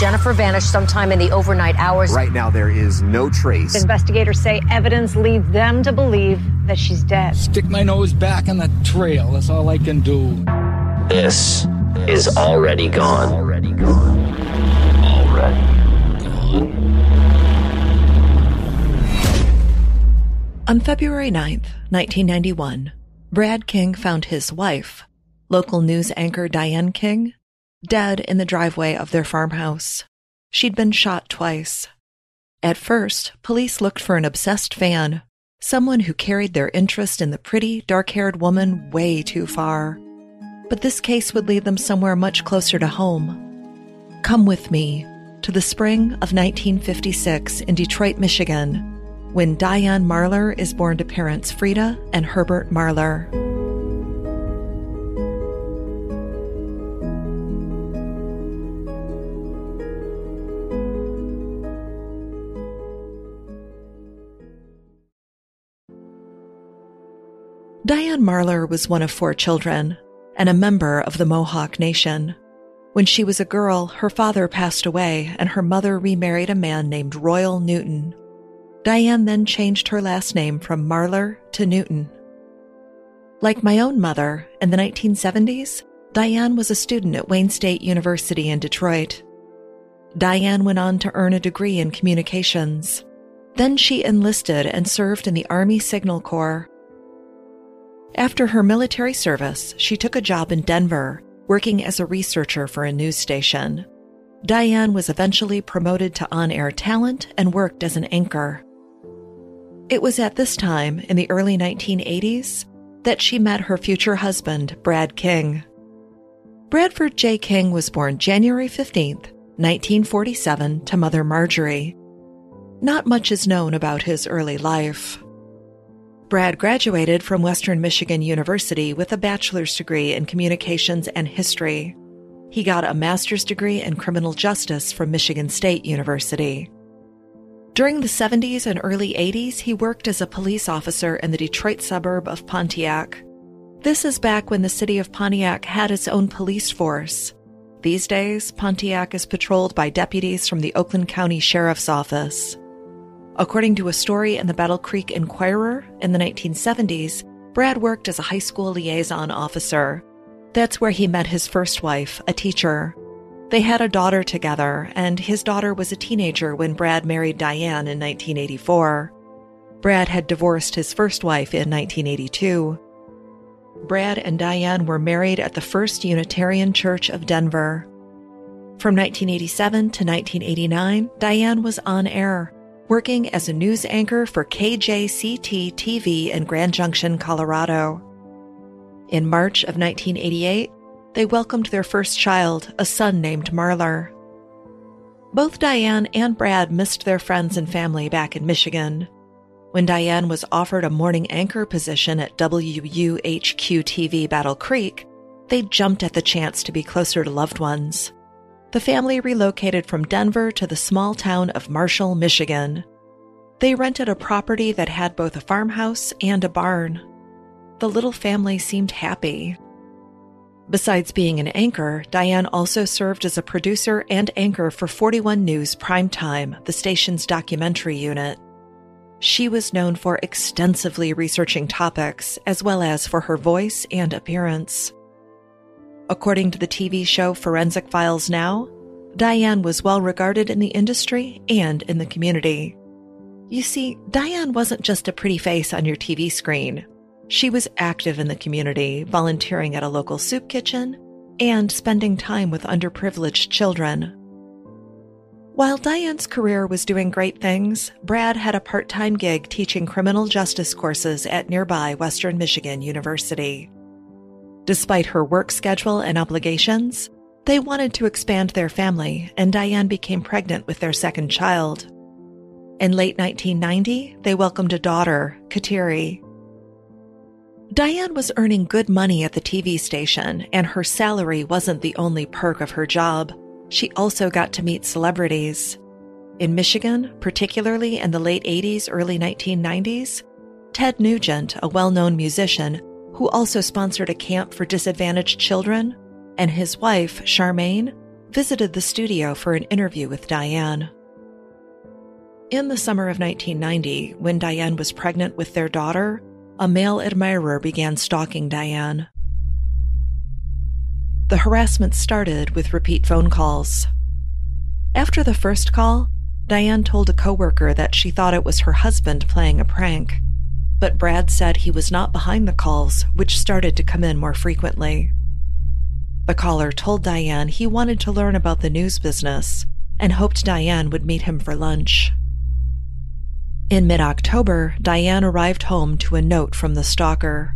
Jennifer vanished sometime in the overnight hours. Right now, there is no trace. Investigators say evidence leads them to believe that she's dead. Stick my nose back in the trail. That's all I can do. This is already gone. Already gone. Already gone. On February 9th, 1991, Brad King found his wife, local news anchor Diane King, dead in the driveway of their farmhouse. She'd been shot twice. At first, police looked for an obsessed fan, someone who carried their interest in the pretty, dark haired woman way too far. But this case would lead them somewhere much closer to home. Come with me to the spring of 1956 in Detroit, Michigan, when Diane Marlar is born to parents Frida and Herbert Marlar. Diane Marlar was one of four children and a member of the Mohawk Nation. When she was a girl, her father passed away and her mother remarried a man named Royal Newton. Diane then changed her last name from Marlar to Newton. Like my own mother, in the 1970s, Diane was a student at Wayne State University in Detroit. Diane went on to earn a degree in communications. Then she enlisted and served in the Army Signal Corps. After her military service, she took a job in Denver, working as a researcher for a news station. Diane was eventually promoted to on air talent and worked as an anchor. It was at this time, in the early 1980s, that she met her future husband, Brad King. Bradford J. King was born January 15, 1947, to Mother Marjorie. Not much is known about his early life. Brad graduated from Western Michigan University with a bachelor's degree in communications and history. He got a master's degree in criminal justice from Michigan State University. During the 70s and early 80s, he worked as a police officer in the Detroit suburb of Pontiac. This is back when the city of Pontiac had its own police force. These days, Pontiac is patrolled by deputies from the Oakland County Sheriff's Office. According to a story in the Battle Creek Enquirer in the 1970s, Brad worked as a high school liaison officer. That's where he met his first wife, a teacher. They had a daughter together, and his daughter was a teenager when Brad married Diane in 1984. Brad had divorced his first wife in 1982. Brad and Diane were married at the First Unitarian Church of Denver. From 1987 to 1989, Diane was on air, working as a news anchor for KJCT TV in Grand Junction, Colorado. In March of 1988, they welcomed their first child, a son named Marlar. Both Diane and Brad missed their friends and family back in Michigan. When Diane was offered a morning anchor position at WUHQ TV Battle Creek, they jumped at the chance to be closer to loved ones. The family relocated from Denver to the small town of Marshall, Michigan. They rented a property that had both a farmhouse and a barn. The little family seemed happy. Besides being an anchor, Diane also served as a producer and anchor for 41 News Primetime, the station's documentary unit. She was known for extensively researching topics, as well as for her voice and appearance. According to the TV show Forensic Files Now, Diane was well regarded in the industry and in the community. You see, Diane wasn't just a pretty face on your TV screen. She was active in the community, volunteering at a local soup kitchen and spending time with underprivileged children. While Diane's career was doing great things, Brad had a part time gig teaching criminal justice courses at nearby Western Michigan University. Despite her work schedule and obligations, they wanted to expand their family, and Diane became pregnant with their second child. In late 1990, they welcomed a daughter, Kateri. Diane was earning good money at the TV station, and her salary wasn't the only perk of her job. She also got to meet celebrities. In Michigan, particularly in the late 80s, early 1990s, Ted Nugent, a well known musician who also sponsored a camp for disadvantaged children, and his wife, Charmaine, visited the studio for an interview with Diane. In the summer of 1990, when Diane was pregnant with their daughter, a male admirer began stalking Diane. The harassment started with repeat phone calls. After the first call, Diane told a coworker that she thought it was her husband playing a prank, but Brad said he was not behind the calls, which started to come in more frequently. The caller told Diane he wanted to learn about the news business and hoped Diane would meet him for lunch. In mid October, Diane arrived home to a note from the stalker.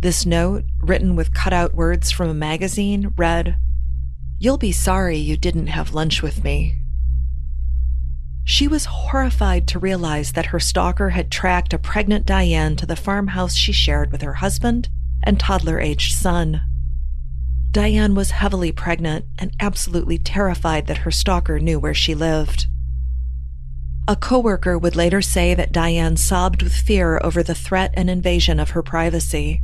This note, written with cutout words from a magazine, read, You'll be sorry you didn't have lunch with me. She was horrified to realize that her stalker had tracked a pregnant Diane to the farmhouse she shared with her husband and toddler aged son. Diane was heavily pregnant and absolutely terrified that her stalker knew where she lived. A coworker would later say that Diane sobbed with fear over the threat and invasion of her privacy.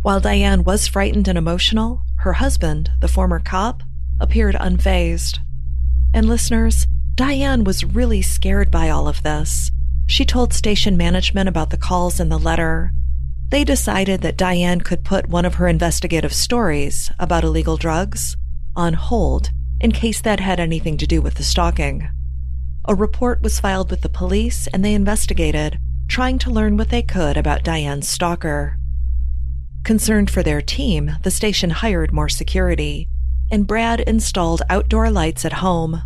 While Diane was frightened and emotional, her husband, the former cop, appeared unfazed. And listeners, Diane was really scared by all of this. She told station management about the calls in the letter. They decided that Diane could put one of her investigative stories about illegal drugs on hold in case that had anything to do with the stalking. A report was filed with the police and they investigated, trying to learn what they could about Diane's stalker. Concerned for their team, the station hired more security, and Brad installed outdoor lights at home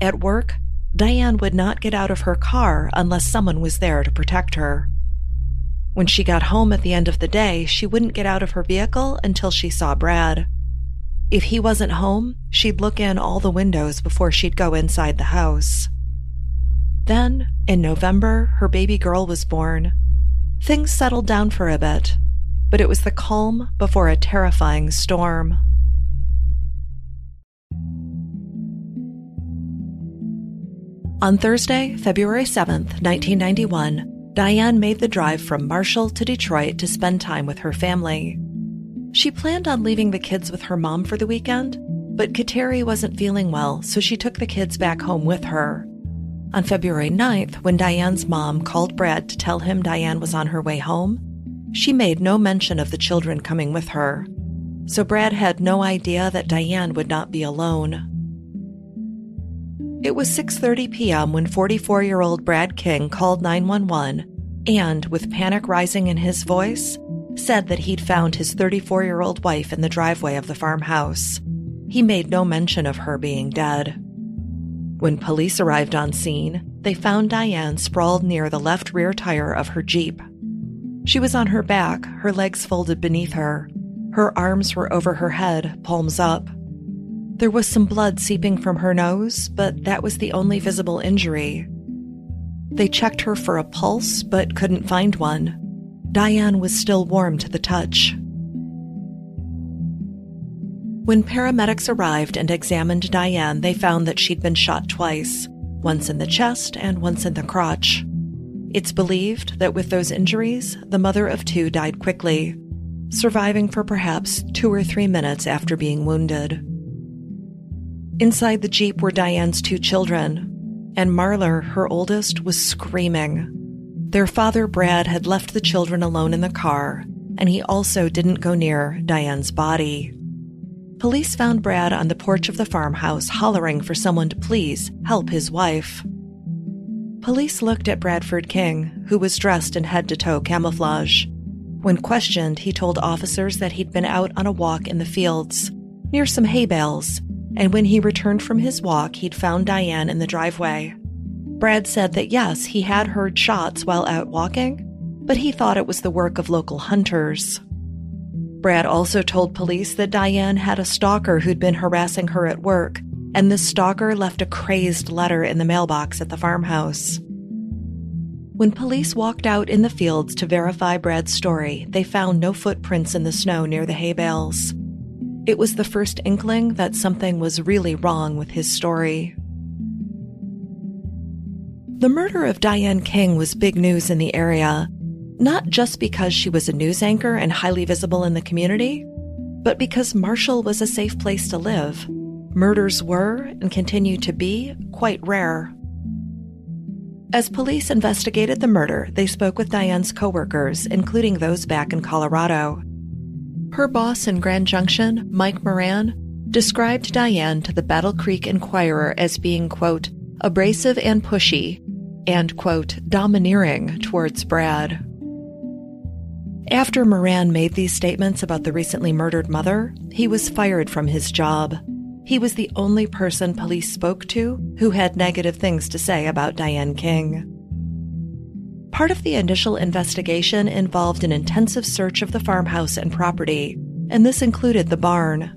at work, Diane would not get out of her car unless someone was there to protect her. When she got home at the end of the day, she wouldn't get out of her vehicle until she saw Brad. If he wasn't home, she'd look in all the windows before she'd go inside the house. Then, in November, her baby girl was born. Things settled down for a bit, but it was the calm before a terrifying storm. On Thursday, February 7th, 1991, Diane made the drive from Marshall to Detroit to spend time with her family. She planned on leaving the kids with her mom for the weekend, but Kateri wasn't feeling well, so she took the kids back home with her. On February 9th, when Diane's mom called Brad to tell him Diane was on her way home, she made no mention of the children coming with her. So Brad had no idea that Diane would not be alone. It was 6:30 p.m. when 44-year-old Brad King called 911 and, with panic rising in his voice, said that he'd found his 34-year-old wife in the driveway of the farmhouse. He made no mention of her being dead. When police arrived on scene, they found Diane sprawled near the left rear tire of her Jeep. She was on her back, her legs folded beneath her. Her arms were over her head, palms up. There was some blood seeping from her nose, but that was the only visible injury. They checked her for a pulse, but couldn't find one. Diane was still warm to the touch. When paramedics arrived and examined Diane, they found that she'd been shot twice once in the chest and once in the crotch. It's believed that with those injuries, the mother of two died quickly, surviving for perhaps two or three minutes after being wounded. Inside the Jeep were Diane's two children, and Marlar, her oldest, was screaming. Their father, Brad, had left the children alone in the car, and he also didn't go near Diane's body. Police found Brad on the porch of the farmhouse hollering for someone to please help his wife. Police looked at Bradford King, who was dressed in head to toe camouflage. When questioned, he told officers that he'd been out on a walk in the fields, near some hay bales, and when he returned from his walk, he'd found Diane in the driveway. Brad said that yes, he had heard shots while out walking, but he thought it was the work of local hunters. Brad also told police that Diane had a stalker who'd been harassing her at work, and the stalker left a crazed letter in the mailbox at the farmhouse. When police walked out in the fields to verify Brad's story, they found no footprints in the snow near the hay bales. It was the first inkling that something was really wrong with his story. The murder of Diane King was big news in the area, not just because she was a news anchor and highly visible in the community, but because Marshall was a safe place to live. Murders were, and continue to be, quite rare. As police investigated the murder, they spoke with Diane's coworkers, including those back in Colorado. Her boss in Grand Junction, Mike Moran, described Diane to the Battle Creek Enquirer as being, quote, abrasive and pushy, and, quote, domineering towards Brad. After Moran made these statements about the recently murdered mother, he was fired from his job. He was the only person police spoke to who had negative things to say about Diane King. Part of the initial investigation involved an intensive search of the farmhouse and property, and this included the barn.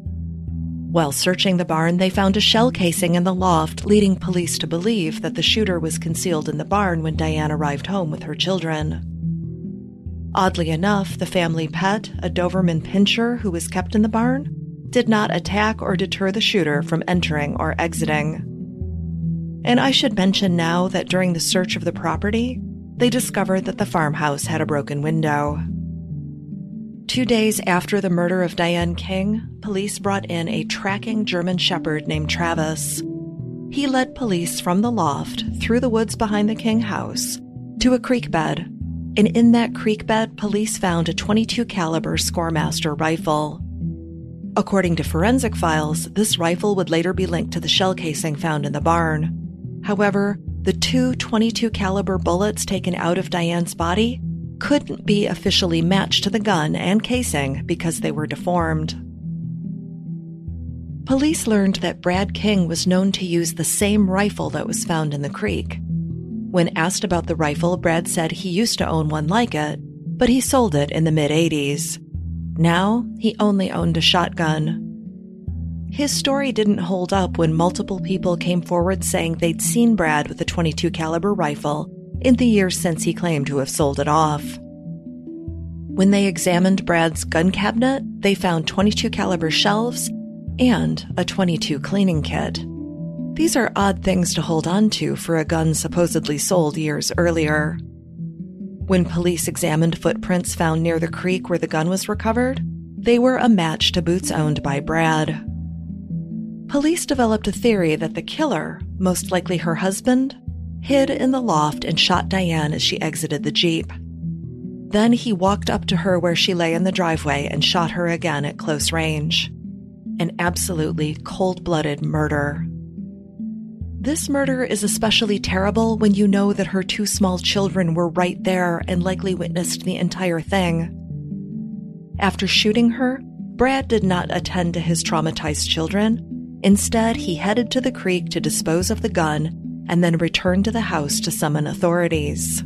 While searching the barn, they found a shell casing in the loft, leading police to believe that the shooter was concealed in the barn when Diane arrived home with her children. Oddly enough, the family pet, a Doberman Pinscher who was kept in the barn, did not attack or deter the shooter from entering or exiting. And I should mention now that during the search of the property, they discovered that the farmhouse had a broken window. Two days after the murder of Diane King, police brought in a tracking German Shepherd named Travis. He led police from the loft through the woods behind the King house to a creek bed, and in that creek bed, police found a 22 caliber Scoremaster rifle. According to forensic files, this rifle would later be linked to the shell casing found in the barn. However, the two 22 caliber bullets taken out of Diane's body couldn't be officially matched to the gun and casing because they were deformed. Police learned that Brad King was known to use the same rifle that was found in the creek. When asked about the rifle, Brad said he used to own one like it, but he sold it in the mid 80s. Now, he only owned a shotgun. His story didn't hold up when multiple people came forward saying they'd seen Brad with a 22 caliber rifle in the years since he claimed to have sold it off. When they examined Brad's gun cabinet, they found 22 caliber shelves and a 22 cleaning kit. These are odd things to hold on to for a gun supposedly sold years earlier. When police examined footprints found near the creek where the gun was recovered, they were a match to boots owned by Brad. Police developed a theory that the killer, most likely her husband, hid in the loft and shot Diane as she exited the Jeep. Then he walked up to her where she lay in the driveway and shot her again at close range. An absolutely cold blooded murder. This murder is especially terrible when you know that her two small children were right there and likely witnessed the entire thing. After shooting her, Brad did not attend to his traumatized children. Instead, he headed to the creek to dispose of the gun and then returned to the house to summon authorities.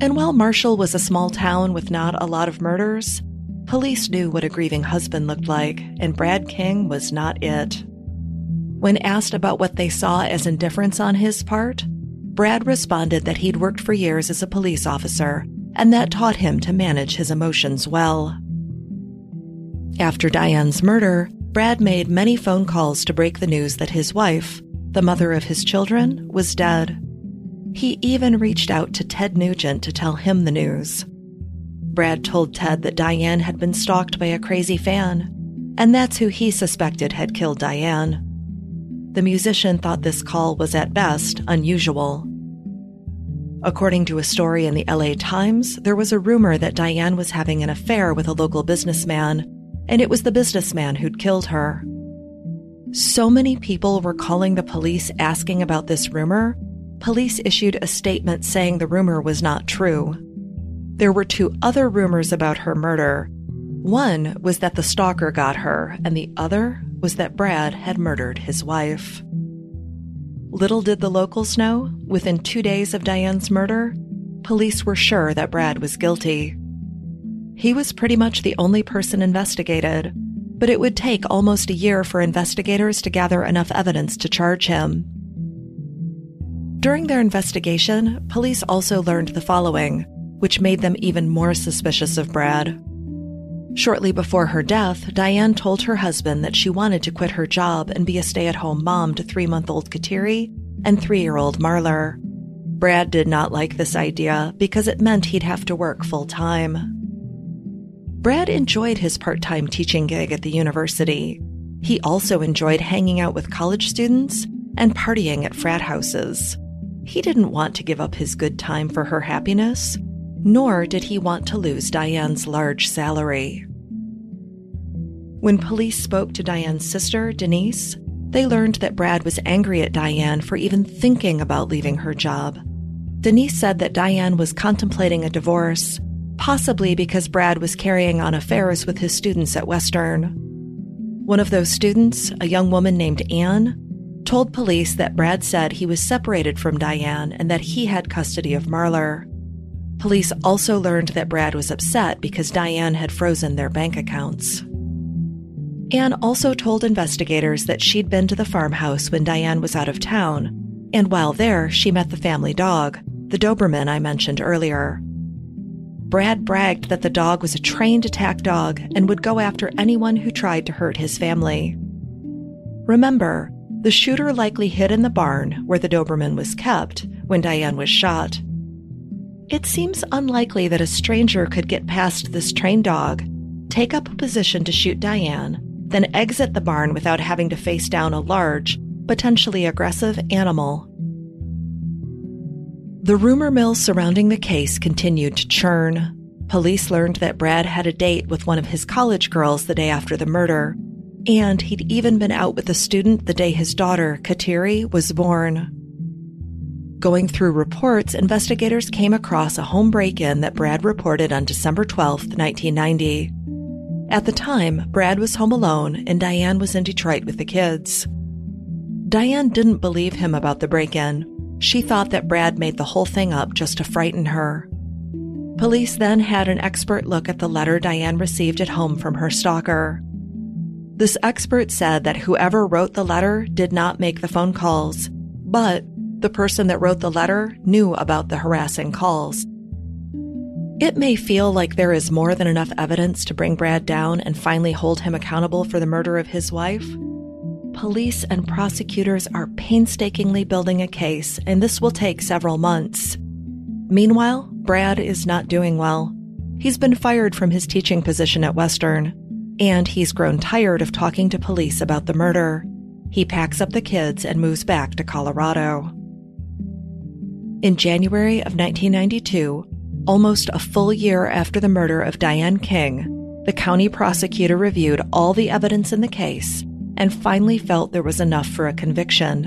And while Marshall was a small town with not a lot of murders, police knew what a grieving husband looked like, and Brad King was not it. When asked about what they saw as indifference on his part, Brad responded that he'd worked for years as a police officer, and that taught him to manage his emotions well. After Diane's murder, Brad made many phone calls to break the news that his wife, the mother of his children, was dead. He even reached out to Ted Nugent to tell him the news. Brad told Ted that Diane had been stalked by a crazy fan, and that's who he suspected had killed Diane. The musician thought this call was at best unusual. According to a story in the LA Times, there was a rumor that Diane was having an affair with a local businessman, and it was the businessman who'd killed her. So many people were calling the police asking about this rumor, police issued a statement saying the rumor was not true. There were two other rumors about her murder. One was that the stalker got her, and the other was that Brad had murdered his wife. Little did the locals know, within two days of Diane's murder, police were sure that Brad was guilty. He was pretty much the only person investigated, but it would take almost a year for investigators to gather enough evidence to charge him. During their investigation, police also learned the following, which made them even more suspicious of Brad. Shortly before her death, Diane told her husband that she wanted to quit her job and be a stay at home mom to three month old Kateri and three year old Marlar. Brad did not like this idea because it meant he'd have to work full time. Brad enjoyed his part time teaching gig at the university. He also enjoyed hanging out with college students and partying at frat houses. He didn't want to give up his good time for her happiness, nor did he want to lose Diane's large salary. When police spoke to Diane's sister, Denise, they learned that Brad was angry at Diane for even thinking about leaving her job. Denise said that Diane was contemplating a divorce, possibly because Brad was carrying on affairs with his students at Western. One of those students, a young woman named Anne, told police that Brad said he was separated from Diane and that he had custody of Marlar. Police also learned that Brad was upset because Diane had frozen their bank accounts. Anne also told investigators that she'd been to the farmhouse when Diane was out of town, and while there, she met the family dog, the Doberman I mentioned earlier. Brad bragged that the dog was a trained attack dog and would go after anyone who tried to hurt his family. Remember, the shooter likely hid in the barn where the Doberman was kept when Diane was shot. It seems unlikely that a stranger could get past this trained dog, take up a position to shoot Diane, then exit the barn without having to face down a large, potentially aggressive animal. The rumor mill surrounding the case continued to churn. Police learned that Brad had a date with one of his college girls the day after the murder, and he'd even been out with a student the day his daughter, Kateri, was born. Going through reports, investigators came across a home break in that Brad reported on December 12, 1990. At the time, Brad was home alone and Diane was in Detroit with the kids. Diane didn't believe him about the break in. She thought that Brad made the whole thing up just to frighten her. Police then had an expert look at the letter Diane received at home from her stalker. This expert said that whoever wrote the letter did not make the phone calls, but the person that wrote the letter knew about the harassing calls. It may feel like there is more than enough evidence to bring Brad down and finally hold him accountable for the murder of his wife. Police and prosecutors are painstakingly building a case, and this will take several months. Meanwhile, Brad is not doing well. He's been fired from his teaching position at Western and he's grown tired of talking to police about the murder. He packs up the kids and moves back to Colorado. In January of 1992, almost a full year after the murder of Diane King, the county prosecutor reviewed all the evidence in the case and finally felt there was enough for a conviction.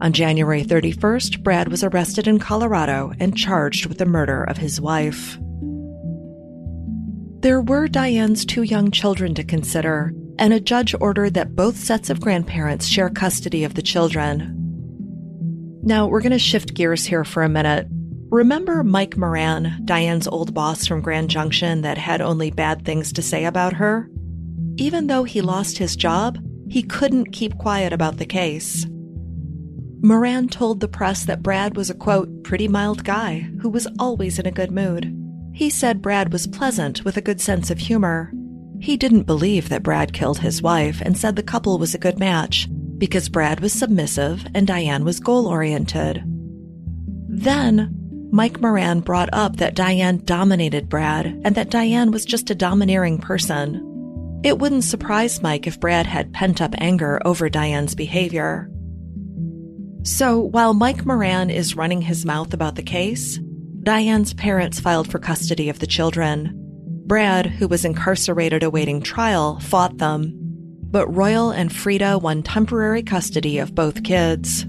On January 31st, Brad was arrested in Colorado and charged with the murder of his wife. There were Diane's two young children to consider, and a judge ordered that both sets of grandparents share custody of the children. Now, we're going to shift gears here for a minute. Remember Mike Moran, Diane's old boss from Grand Junction that had only bad things to say about her? Even though he lost his job, he couldn't keep quiet about the case. Moran told the press that Brad was a quote, pretty mild guy who was always in a good mood. He said Brad was pleasant with a good sense of humor. He didn't believe that Brad killed his wife and said the couple was a good match because Brad was submissive and Diane was goal oriented. Then, Mike Moran brought up that Diane dominated Brad and that Diane was just a domineering person. It wouldn't surprise Mike if Brad had pent up anger over Diane's behavior. So, while Mike Moran is running his mouth about the case, Diane's parents filed for custody of the children. Brad, who was incarcerated awaiting trial, fought them, but Royal and Frida won temporary custody of both kids.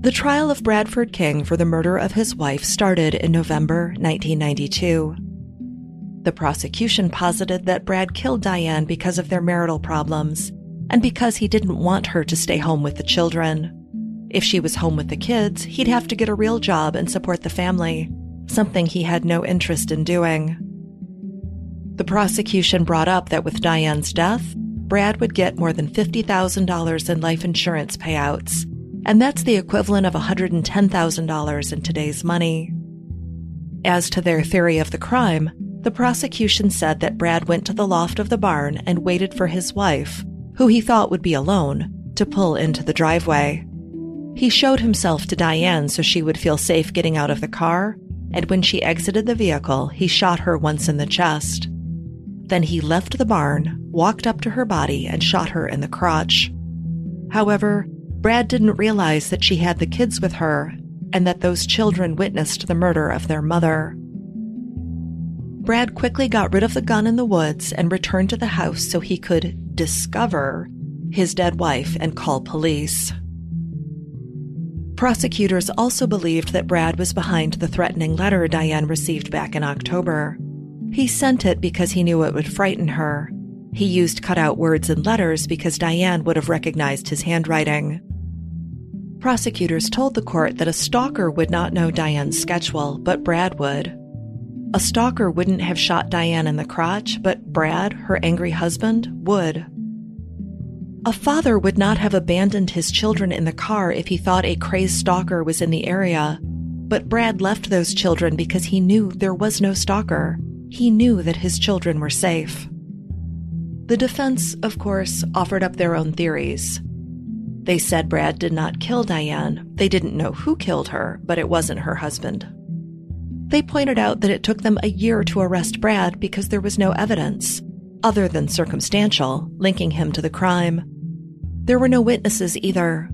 The trial of Bradford King for the murder of his wife started in November 1992. The prosecution posited that Brad killed Diane because of their marital problems and because he didn't want her to stay home with the children. If she was home with the kids, he'd have to get a real job and support the family, something he had no interest in doing. The prosecution brought up that with Diane's death, Brad would get more than $50,000 in life insurance payouts, and that's the equivalent of $110,000 in today's money. As to their theory of the crime, the prosecution said that Brad went to the loft of the barn and waited for his wife, who he thought would be alone, to pull into the driveway. He showed himself to Diane so she would feel safe getting out of the car, and when she exited the vehicle, he shot her once in the chest. Then he left the barn, walked up to her body, and shot her in the crotch. However, Brad didn't realize that she had the kids with her and that those children witnessed the murder of their mother. Brad quickly got rid of the gun in the woods and returned to the house so he could discover his dead wife and call police. Prosecutors also believed that Brad was behind the threatening letter Diane received back in October. He sent it because he knew it would frighten her. He used cutout words and letters because Diane would have recognized his handwriting. Prosecutors told the court that a stalker would not know Diane's schedule, but Brad would. A stalker wouldn't have shot Diane in the crotch, but Brad, her angry husband, would. A father would not have abandoned his children in the car if he thought a crazed stalker was in the area, but Brad left those children because he knew there was no stalker. He knew that his children were safe. The defense, of course, offered up their own theories. They said Brad did not kill Diane. They didn't know who killed her, but it wasn't her husband. They pointed out that it took them a year to arrest Brad because there was no evidence, other than circumstantial, linking him to the crime. There were no witnesses either.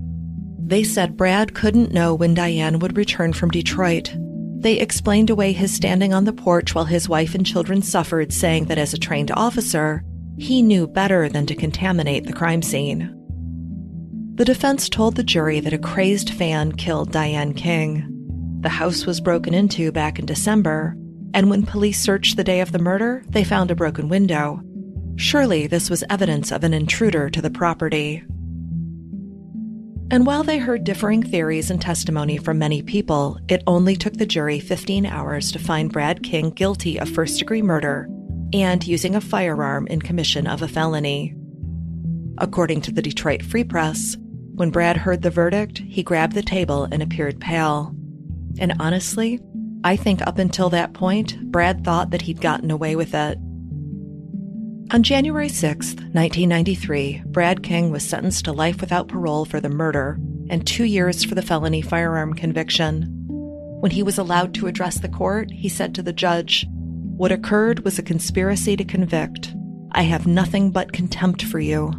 They said Brad couldn't know when Diane would return from Detroit. They explained away his standing on the porch while his wife and children suffered, saying that as a trained officer, he knew better than to contaminate the crime scene. The defense told the jury that a crazed fan killed Diane King. The house was broken into back in December, and when police searched the day of the murder, they found a broken window. Surely this was evidence of an intruder to the property. And while they heard differing theories and testimony from many people, it only took the jury 15 hours to find Brad King guilty of first degree murder and using a firearm in commission of a felony. According to the Detroit Free Press, when Brad heard the verdict, he grabbed the table and appeared pale. And honestly, I think up until that point, Brad thought that he'd gotten away with it. On January 6, 1993, Brad King was sentenced to life without parole for the murder and two years for the felony firearm conviction. When he was allowed to address the court, he said to the judge, what occurred was a conspiracy to convict. I have nothing but contempt for you.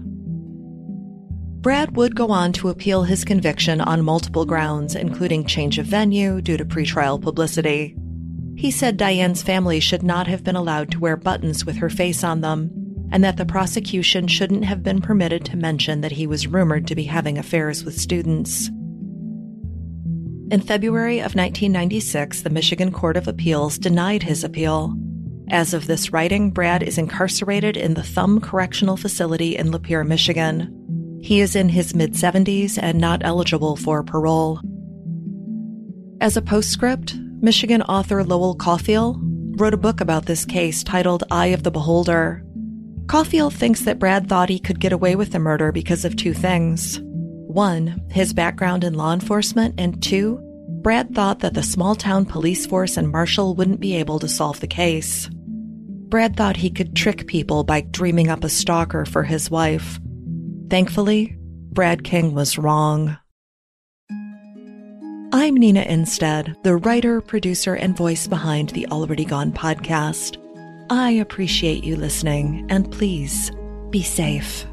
Brad would go on to appeal his conviction on multiple grounds, including change of venue due to pretrial publicity. He said Diane's family should not have been allowed to wear buttons with her face on them, and that the prosecution shouldn't have been permitted to mention that he was rumored to be having affairs with students. In February of 1996, the Michigan Court of Appeals denied his appeal. As of this writing, Brad is incarcerated in the Thumb Correctional Facility in Lapeer, Michigan. He is in his mid 70s and not eligible for parole. As a postscript, Michigan author Lowell Cauffiel wrote a book about this case titled Eye of the Beholder. Cauffiel thinks that Brad thought he could get away with the murder because of two things. One, his background in law enforcement, and two, Brad thought that the small town police force and Marshall wouldn't be able to solve the case. Brad thought he could trick people by dreaming up a stalker for his wife. Thankfully, Brad King was wrong. I'm Nina Innsted, the writer, producer, and voice behind the Already Gone podcast. I appreciate you listening, and please be safe.